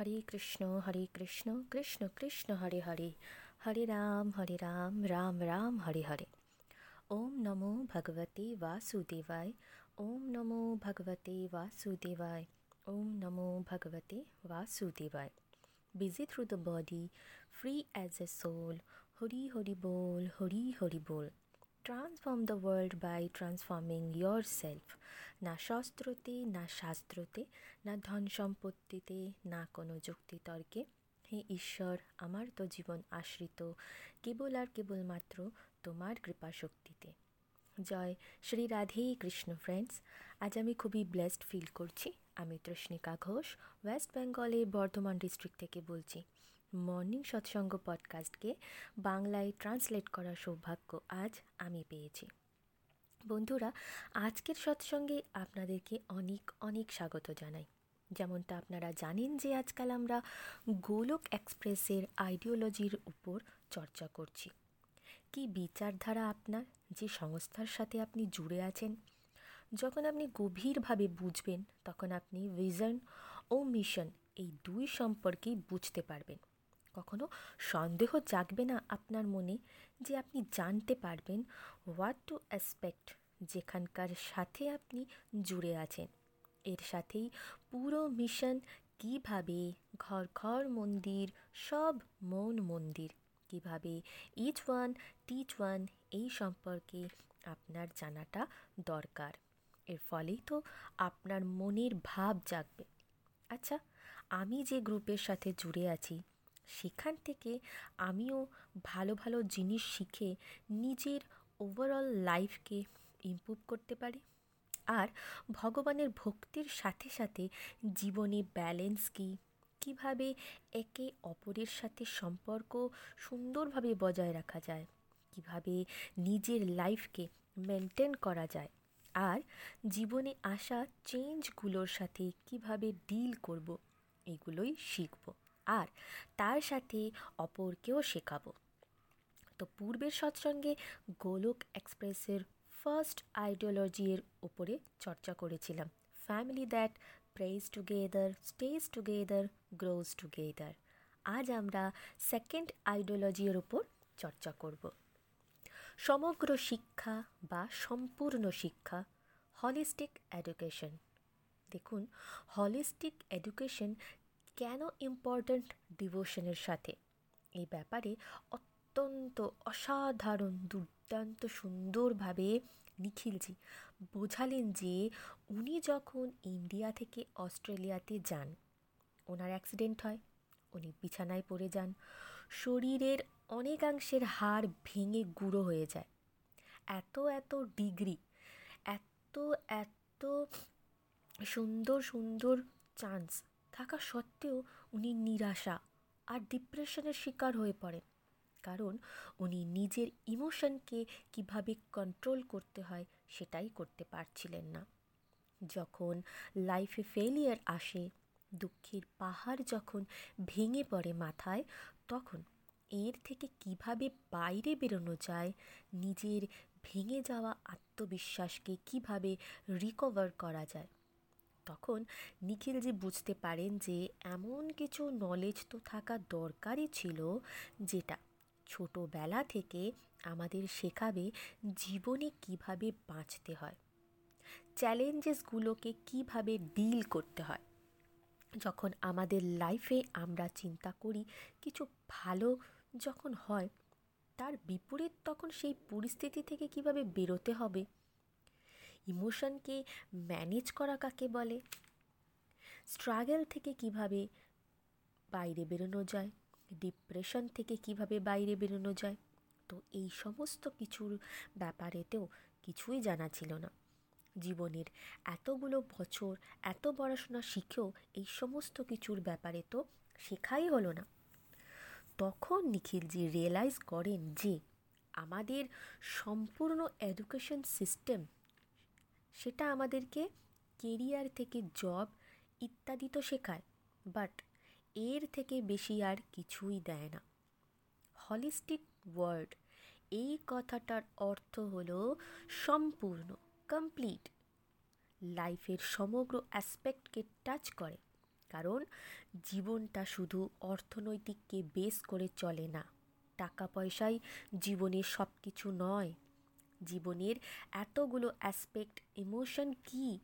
হরে কৃষ্ণ হরে কৃষ্ণ কৃষ্ণ কৃষ্ণ হরে হরে হরে রাম হরে রাম রাম রাম হরে হরে ওম নমো ভগবতে বাসুদেবায় ওম নমো ভগবতে বাসুদেবায় ওম নমো ভগবতে বাসুদেবায় busy through the body, free as a soul. Hori Hori Bol, Hori Hori Bol. Transform the world by transforming yourself. না শস্ত্রতে, না শাস্ত্রতে, না ধন সম্পত্তিতে, না কোনো যুক্তিতর্কে হে ঈশ্বর, আমার তো জীবন আশ্রিত, কেবল আর কেবলমাত্র তোমার কৃপা শক্তিতে জয় শ্রী রাধে কৃষ্ণ ফ্রেন্ডস আজ আমি খুবই ব্লেসড ফিল করছি। আমি তৃষ্ণিকা ঘোষ ওয়েস্ট বেঙ্গলের বর্ধমান ডিস্ট্রিক্ট থেকে বলছি। মর্নিং সৎসঙ্গ পডকাস্টকে বাংলায় ট্রান্সলেট করার সৌভাগ্য আজ আমি পেয়েছি। বন্ধুরা, আজকের সৎসঙ্গে আপনাদেরকে অনেক অনেক স্বাগত জানাই। যেমনটা আপনারা জানেন যে আজকাল আমরা গোলক এক্সপ্রেসের আইডিওলজির উপর চর্চা করছি। কি বিচারধারা আপনার? যে সংস্থার সাথে আপনি জুড়ে আছেন? যখন আপনি গভীরভাবে বুঝবেন, তখন আপনি ভিশন ও মিশন এই দুই সম্পর্কেই বুঝতে পারবেন। কখনো সন্দেহ জাগবে না আপনার মনে যে আপনি জানতে পারবেন হোয়াট টু অ্যাসপেক্ট যেখানকার সাথে আপনি জুড়ে আছেন। এর সাথেই পুরো মিশন কীভাবে ঘর ঘর মন্দির, সব মন মন্দির, কীভাবে ইচ ওয়ান টিচ ওয়ান এই সম্পর্কে আপনার জানাটা দরকার। এর ফলেই তো আপনার মনের ভাব জাগবে। আচ্ছা আমি যে গ্রুপের সাথে জুড়ে আছি সেখান থেকে আমিও ভালো ভালো জিনিস শিখে নিজের ওভারঅল লাইফকে ইমপ্রুভ করতে পারি। আর ভগবানের ভক্তির সাথে সাথে জীবনে ব্যালেন্স কী, কীভাবে একে অপরের সাথে সম্পর্ক সুন্দরভাবে বজায় রাখা যায়, কীভাবে নিজের লাইফকে মেনটেন করা যায়, আর জীবনে আসা চেঞ্জগুলোর সাথে কীভাবে ডিল করব, এগুলোই শিখব। আর তার সাথে অপরকেও শেখাবো। তো পূর্বের সৎসঙ্গে গোলক এক্সপ্রেসের ফার্স্ট আইডিওলজির উপরে চর্চা করেছিলাম। Family that prays together stays together grows together আজ আমরা সেকেন্ড আইডিওলজির ওপর চর্চা করব। সমগ্র শিক্ষা বা সম্পূর্ণ শিক্ষা হলিস্টিক এডুকেশন দেখুন হলিস্টিক এডুকেশন কেন ইম্পর্ট্যান্ট ডিভোশনের সাথে? এই ব্যাপারে অত্যন্ত অসাধারণ, দুর্দান্ত সুন্দরভাবে নিখিলজি বোঝালেন যে উনি যখন ইন্ডিয়া থেকে অস্ট্রেলিয়াতে যান, ওনার অ্যাক্সিডেন্ট হয়, উনি বিছানায় পড়ে যান, শরীরের অনেকাংশের হাড় ভেঙে গুঁড়ো হয়ে যায়। এত এত ডিগ্রি এত এত সুন্দর সুন্দর চান্স থাকা সত্ত্বেও উনি নিরাশা আর ডিপ্রেশনের শিকার হয়ে পড়েন। কারণ উনি নিজের ইমোশনকে কীভাবে কন্ট্রোল করতে হয় সেটাই করতে পারছিলেন না। যখন লাইফে ফেলিয়ার আসে, দুঃখের পাহাড় যখন ভেঙে পড়ে মাথায়, তখন এর থেকে কীভাবে বাইরে বেরোনো যায়, নিজের ভেঙে যাওয়া আত্মবিশ্বাসকে কীভাবে রিকভার করা যায় তখন নিখিলজি বুঝতে পারেন যে এমন কিছু নলেজ তো থাকা দরকারই ছিল, যেটা ছোটোবেলা থেকে আমাদের শেখাবে জীবনে কীভাবে বাঁচতে হয় চ্যালেঞ্জেসগুলোকে কীভাবে ডিল করতে হয়। যখন আমাদের লাইফে আমরা চিন্তা করি কিছু ভালো যখন হয়, তার বিপরীত তখন সেই পরিস্থিতি থেকে কীভাবে বেরোতে হবে ইমোশনকে ম্যানেজ করা কাকে বলে? স্ট্রাগল থেকে কীভাবে বাইরে বেরোনো যায়? ডিপ্রেশন থেকে কীভাবে বাইরে বেরোনো যায়? তো এই সমস্ত কিছুর ব্যাপারেতেও কিছুই জানা ছিল না। জীবনের এতগুলো বছর, এত পড়াশোনা শিখেও এই সমস্ত কিছুর ব্যাপারে তো শেখাই হলো না। তখন নিখিলজি রিয়েলাইজ করেন যে আমাদের সম্পূর্ণ এডুকেশন সিস্টেম সেটা আমাদেরকে কেরিয়ার থেকে জব ইত্যাদি তো শেখায় বাট এর থেকে বেশি আর কিছুই দেয় না। হলিস্টিক ওয়ার্ড এই কথাটার অর্থ হলো সম্পূর্ণ কমপ্লিট লাইফের সমগ্র অ্যাসপেক্টকে টাচ করে, কারণ জীবনটা শুধু অর্থনৈতিককে বেস করে চলে না। টাকা পয়সাই জীবনের সব কিছু নয়। জীবনের এতগুলো অ্যাসপেক্ট ইমোশন কি?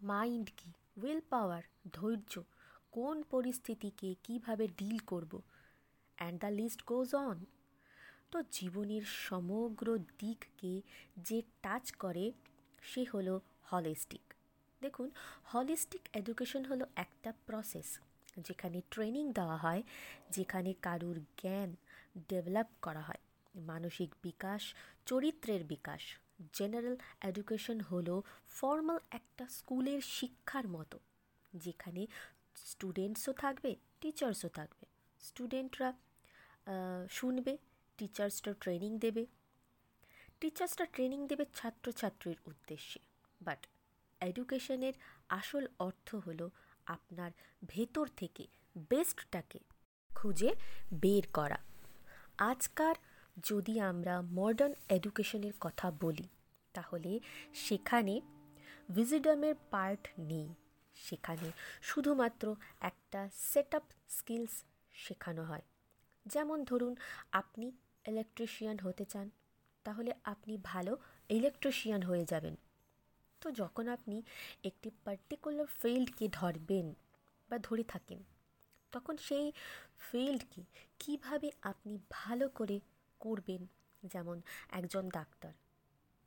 মাইন্ড কি? উইল পাওয়ার ধৈর্য, কোন পরিস্থিতিকে কীভাবে ডিল করব? And the list goes on তো জীবনের সমগ্র দিককে যে টাচ করে, সে হলো হলিস্টিক দেখুন হলিস্টিক এডুকেশন হলো একটা প্রসেস যেখানে ট্রেনিং দেওয়া হয়, যেখানে কারুর জ্ঞান ডেভেলপ করা হয়। মানসিক বিকাশ, চরিত্রের বিকাশ। জেনারেল এডুকেশন হলো ফর্মাল একটা স্কুলের শিক্ষার মতো, যেখানে স্টুডেন্টসও থাকবে টিচার্সও থাকবে। স্টুডেন্টরা শুনবে টিচার্সরা ট্রেনিং দেবে। টিচার্সরা ট্রেনিং দেবে ছাত্রছাত্রীর উদ্দেশ্যে। বাট এডুকেশনের আসল অর্থ হলো আপনার ভেতর থেকে বেস্টটাকে খুঁজে বের করা। আজকার যদি আমরা মডার্ন এডুকেশনের কথা বলি, তাহলে সেখানে ভিজিডমের পার্ট নেই। সেখানে শুধুমাত্র একটা সেট আপ স্কিলস শেখানো হয়। যেমন ধরুন, আপনি ইলেকট্রিশিয়ান হতে চান, তাহলে আপনি ভালো ইলেকট্রিশিয়ান হয়ে যাবেন। তো যখন আপনি একটি পার্টিকুলার ফিল্ডকে ধরবেন বা ধরে থাকেন, তখন সেই ফিল্ডকে কীভাবে আপনি ভালো করে করবেন, যেমন একজন ডাক্তার,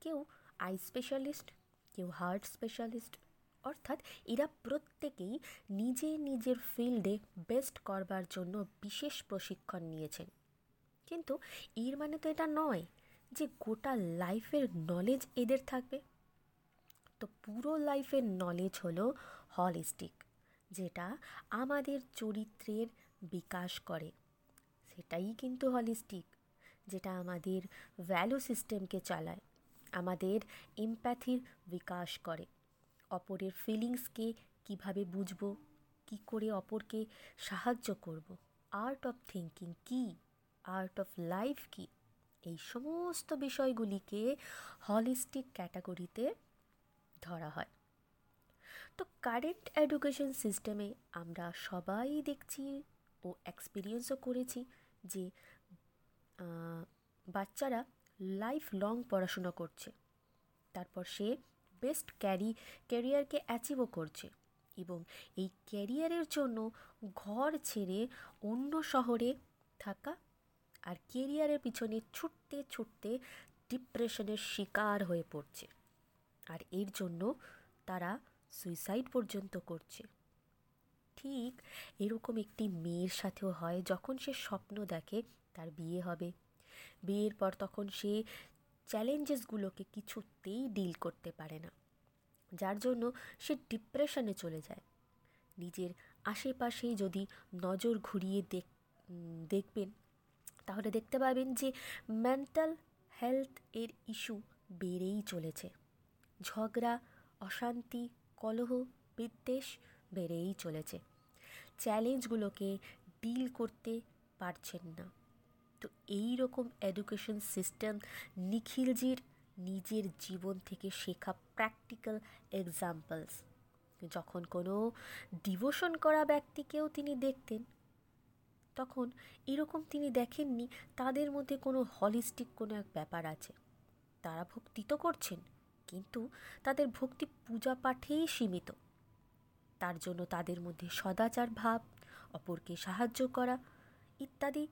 কেউ আই স্পেশালিস্ট কেউ হার্ট স্পেশালিস্ট অর্থাৎ এরা প্রত্যেকেই নিজে নিজের ফিল্ডে বেস্ট করবার জন্য বিশেষ প্রশিক্ষণ নিয়েছেন। কিন্তু এর মানে তো এটা নয় যে গোটা লাইফের নলেজ এদের থাকবে। তো পুরো লাইফের নলেজ হলো হলিস্টিক যেটা আমাদের চরিত্রের বিকাশ করে। সেটাই কিন্তু হলিস্টিক যেটা আমাদের ভ্যালু সিস্টেমকে চালায়, আমাদের এমপ্যাথির বিকাশ করে। অপরের ফিলিংসকে কীভাবে বুঝব, কি করে অপরকে সাহায্য করব আর্ট অফ থিঙ্কিং কি আর্ট অফ লাইফ কি, এই সমস্ত বিষয়গুলিকে হলিস্টিক ক্যাটাগরিতে ধরা হয়। তো কারেন্ট এডুকেশন সিস্টেমে আমরা সবাই দেখছি ও এক্সপিরিয়েন্সও করেছি যে বাচ্চারা লাইফ লং পড়াশুনো করছে। তারপর সে বেস্ট ক্যারি ক্যারিয়ারকে অ্যাচিভও করছে এবং এই ক্যারিয়ারের জন্য ঘর ছেড়ে অন্য শহরে থাকা আর কেরিয়ারের পিছনে ছুটতে ছুটতে ডিপ্রেশনের শিকার হয়ে পড়ছে। আর এর জন্য তারা সুইসাইড পর্যন্ত করছে। ঠিক এরকম একটি মেয়ের সাথেও হয়, যখন সে স্বপ্ন দেখে তার বিয়ে হবে। বিয়ের পর তখন সে চ্যালেঞ্জেসগুলোকে কিছুতেই ডিল করতে পারে না। যার জন্য সে ডিপ্রেশনে চলে যায়। নিজের আশেপাশেই যদি নজর ঘুরিয়ে দেখ দেখবেন, তাহলে দেখতে পাবেন যে মেন্টাল হেলথ এর ইস্যু বেড়েই চলেছে। ঝগড়া, অশান্তি, কলহ, বিদ্বেষ বেড়েই চলেছে। চ্যালেঞ্জগুলোকে ডিল করতে পারছেন না। তো এই রকম এডুকেশন সিস্টেম নিখিলজির নিজের জীবন থেকে শেখা প্র্যাকটিক্যাল এক্সাম্পলস যখন কোনো ডিভোশন করা ব্যক্তিকেও তিনি দেখতেন, তখন এরকম তিনি দেখেননি, তাদের মধ্যে কোনো হলিস্টিক কোনো এক ব্যাপার আছে। তারা ভক্তি তো করছেন, কিন্তু তাদের ভক্তি পূজা পাঠেই সীমিত। তার জন্য তাদের মধ্যে সদাচার ভাব, অপরকে সাহায্য করা ইত্যাদি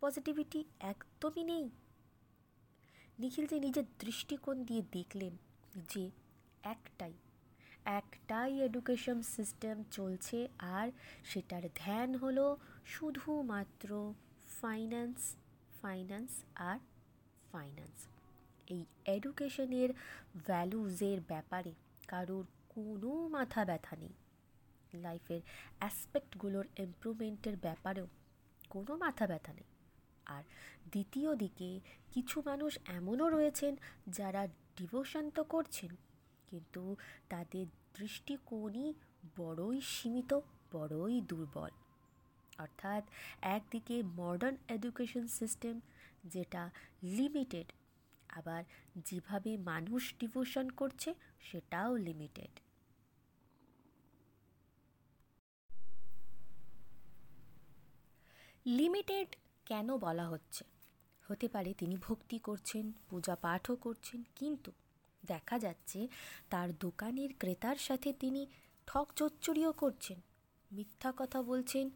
পজিটিভিটি একদমই নেই। নিখিল যে নিজের দৃষ্টিকোণ দিয়ে দেখলেন যে একটাই একটাই এডুকেশন সিস্টেম চলছে আর সেটার ধ্যান হলো শুধুমাত্র ফাইন্যান্স ফাইন্যান্স আর ফাইন্যান্স এই এডুকেশনের ভ্যালুজের ব্যাপারে কারোর কোনো মাথা ব্যথা নেই। লাইফের অ্যাসপেক্টগুলোর ইম্প্রুভমেন্টের ব্যাপারেও কোনো মাথা ব্যথা নেই। আর দ্বিতীয় দিকে কিছু মানুষ এমনও রয়েছেন যারা ডিভোশন তো করছেন, কিন্তু তাদের দৃষ্টিকোণই বড়ই সীমিত, বড়ই দুর্বল। অর্থাৎ একদিকে মডার্ন এডুকেশন সিস্টেম যেটা লিমিটেড আবার যেভাবে মানুষ ডিভোশন করছে সেটাও লিমিটেড লিমিটেড কেন বলা হচ্ছে? হতে পারে তিনি ভক্তি করছেন, পূজা পাঠও করছেন, কিন্তু দেখা যাচ্ছে তার দোকানের ক্রেতার সাথে তিনি ঠক চচ্চড়িও করছেন, মিথ্যা কথা বলছেন,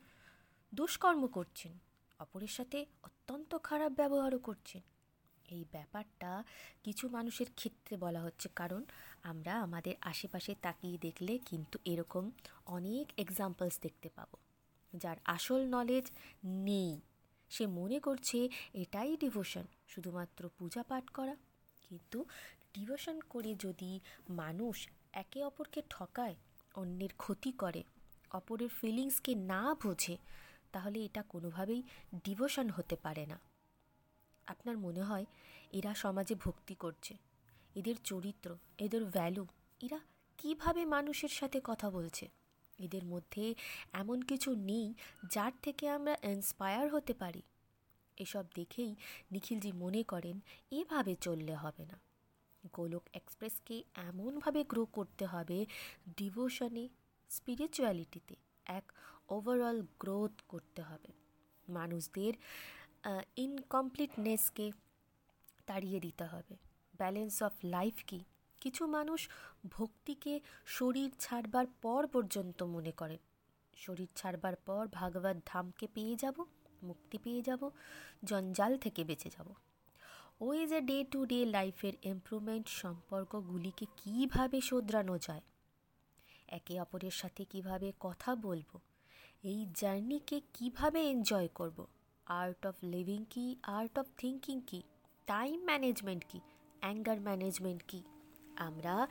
দুষ্কর্ম করছেন, অপরের সাথে অত্যন্ত খারাপ ব্যবহারও করছেন। এই ব্যাপারটা কিছু মানুষের ক্ষেত্রে বলা হচ্ছে, কারণ আমরা আমাদের আশেপাশে তাকিয়ে দেখলে কিন্তু এরকম অনেক এক্সাম্পলস দেখতে পাবো, যার আসল নলেজ নেই। সে মনে করছে এটাই ডিভোশন শুধুমাত্র পূজা পাঠ করা। কিন্তু ডিভোশন করে যদি মানুষ একে অপরকে ঠকায়, অন্যের ক্ষতি করে, অপরের ফিলিংসকে না বোঝে, তাহলে এটা কোনোভাবেই ডিভোশন হতে পারে না। আপনার মনে হয় এরা সমাজে ভক্তি করছে, এদের চরিত্র, এদের ভ্যালু এরা কীভাবে মানুষের সাথে কথা বলছে? এদের মধ্যে এমন কিছু নেই যার থেকে আমরা ইন্সপায়ার হতে পারি। এসব দেখেই নিখিলজি মনে করেন, এভাবে চললে হবে না। গোলক এক্সপ্রেসকে এমনভাবে গ্রো করতে হবে ডিভোশনে স্পিরিচুয়ালিটিতে এক ওভারঅল গ্রোথ করতে হবে। মানুষদের ইনকমপ্লিটনেসকে তাড়িয়ে দিতে হবে। ব্যালেন্স অফ লাইফ কি কিছু মানুষ ভক্তিকে শরীর ছাড়বার পর পর্যন্ত মনে করেন শরীর ছাড়বার পর ভাগবত ধামকে পেয়ে যাব, মুক্তি পেয়ে যাব, জঞ্জাল থেকে বেঁচে যাব। ওই যে ডে টু ডে লাইফের ইম্প্রুভমেন্ট সম্পর্কগুলিকে কীভাবে শোধরানো যায়, একে অপরের সাথে কীভাবে কথা বলব, এই জার্নিকে কীভাবে এনজয় করব আর্ট অফ লিভিং কি আর্ট অফ থিঙ্কিং কি টাইম ম্যানেজমেন্ট কি অ্যাঙ্গার ম্যানেজমেন্ট কি আমরা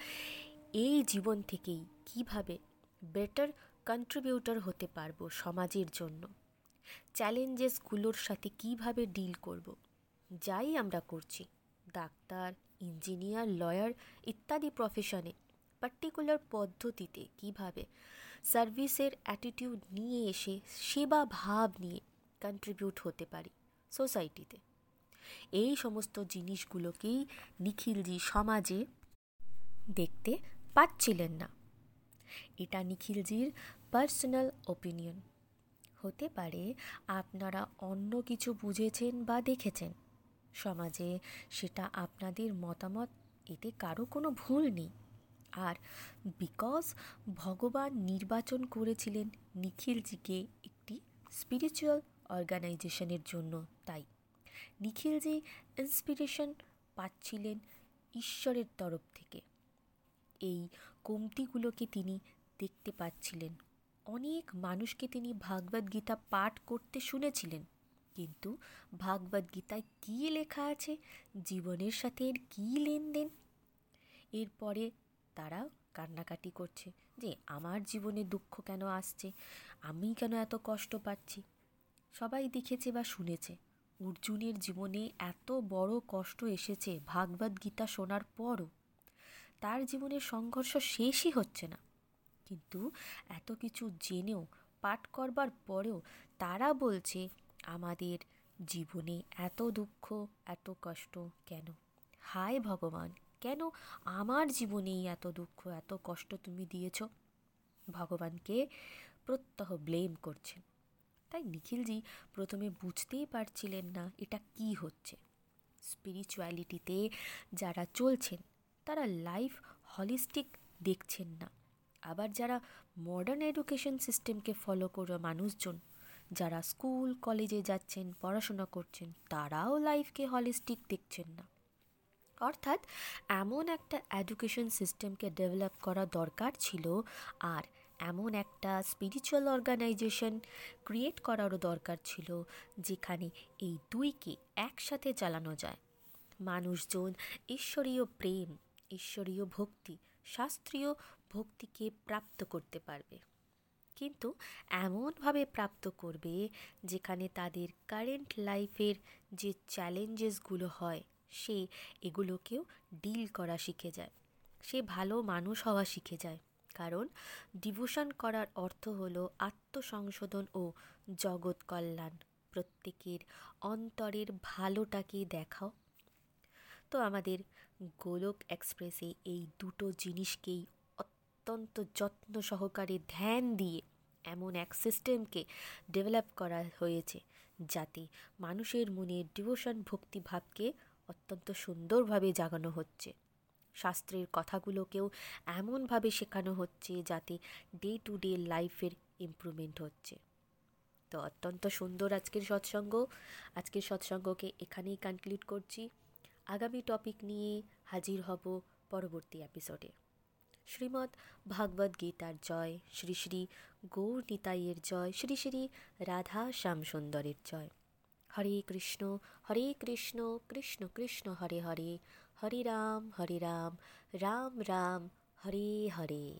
এই জীবন থেকেই কীভাবে বেটার কন্ট্রিবিউটর হতে পারব সমাজের জন্য? চ্যালেঞ্জেসগুলোর সাথে কীভাবে ডিল করব? যাই আমরা করছি, ডাক্তার ইঞ্জিনিয়ার লয়ার ইত্যাদি প্রফেশনে পার্টিকুলার পদ্ধতিতে কীভাবে সার্ভিসের অ্যাটিটিউড নিয়ে এসে সেবা ভাব নিয়ে কন্ট্রিবিউট হতে পারি সোসাইটিতে এই সমস্ত জিনিসগুলোকেই নিখিলজি সমাজে দেখতে পাচ্ছিলেন না। এটা নিখিলজির পার্সোনাল ওপিনিয়ন হতে পারে আপনারা অন্য কিছু বুঝেছেন বা দেখেছেন। সমাজে সেটা আপনাদের মতামত, এতে কারও কোনো ভুল নেই। আর বিকজ ভগবান নির্বাচন করেছিলেন নিখিলজিকে একটি স্পিরিচুয়াল অর্গানাইজেশনের জন্য, তাই নিখিলজি ইন্সপিরেশন পাচ্ছিলেন ঈশ্বরের তরফ থেকে। এই কমতিগুলোকে তিনি দেখতে পাচ্ছিলেন। অনেক মানুষকে তিনি ভাগবত গীতা পাঠ করতে শুনেছিলেন। কিন্তু ভাগবত গীতায় কী লেখা আছে? জীবনের সাথে এর কী লেনদেন? এরপরে তারা কান্নাকাটি করছে যে, আমার জীবনে দুঃখ কেন আসছে? আমি কেন এত কষ্ট পাচ্ছি? সবাই দেখেছে বা শুনেছে, অর্জুনের জীবনে এত বড় কষ্ট এসেছে ভাগবত গীতা শোনার পরও। তার জীবনের সংঘর্ষ শেষই হচ্ছে না। কিন্তু এত কিছু জেনেও, পাঠ করবার পরেও তারা বলছে, আমাদের জীবনে এত দুঃখ, এত কষ্ট কেন? হায় ভগবান, কেন আমার জীবনেই এত দুঃখ, এত কষ্ট তুমি দিয়েছ? ভগবানকে প্রত্যহ ব্লেম করছেন। তাই নিখিলজি প্রথমে বুঝতেই পারছিলেন না এটা কি হচ্ছে। স্পিরিচুয়ালিটিতে যারা চলছেন তারা লাইফ হলিস্টিক দেখছেন না। আবার যারা মডার্ন এডুকেশন সিস্টেমকে ফলো করে মানুষজন, যারা স্কুল কলেজে যাচ্ছেন, পড়াশোনা করছেন, তারাও লাইফকে হলিস্টিক দেখছেন না। অর্থাৎ এমন একটা এডুকেশন সিস্টেমকে ডেভেলপ করা দরকার ছিল আর এমন একটা স্পিরিচুয়াল অর্গানাইজেশন ক্রিয়েট করারও দরকার ছিল যেখানে এই দুইকে একসাথে চালানো যায়। মানুষজন ঈশ্বরীয় প্রেম ঈশ্বরীয় ভক্তি, শাস্ত্রীয় ভক্তিকে প্রাপ্ত করতে পারবে। কিন্তু এমনভাবে প্রাপ্ত করবে যেখানে তাদের কারেন্ট লাইফের যে চ্যালেঞ্জেসগুলো হয়, সে এগুলোকেও ডিল করা শিখে যায়। সে ভালো মানুষ হওয়া শিখে যায়। কারণ ডিভোশন করার অর্থ হলো আত্মসংশোধন ও জগৎ কল্যাণ। প্রত্যেকের অন্তরের ভালোটাকে দেখাও তো আমাদের গোলক এক্সপ্রেসে এই দুটো জিনিসকেই অত্যন্ত যত্ন সহকারে ধ্যান দিয়ে এমন এক সিস্টেমকে ডেভেলপ করা হয়েছে যাতে মানুষের মনে ডিভোশন ভক্তিভাবকে অত্যন্ত সুন্দরভাবে জাগানো হচ্ছে। শাস্ত্রের কথাগুলোকেও এমনভাবে শেখানো হচ্ছে যাতে ডে টু ডে লাইফের ইম্প্রুভমেন্ট হচ্ছে। তো অত্যন্ত সুন্দর আজকের সৎসঙ্গ। আজকের সৎসঙ্গকে এখানেই কনক্লুড করছি। আগামী টপিক নিয়ে হাজির হব পরবর্তী এপিসোডে শ্রীমদ্ ভাগবত গীতার জয়, শ্রী শ্রী গৌর নিতাইয়ের জয়, শ্রী শ্রী রাধা শ্যাম সুন্দরের জয়। হরে কৃষ্ণ হরে কৃষ্ণ কৃষ্ণ কৃষ্ণ, হরে হরে হরে রাম হরে রাম রাম রাম, হরে হরে।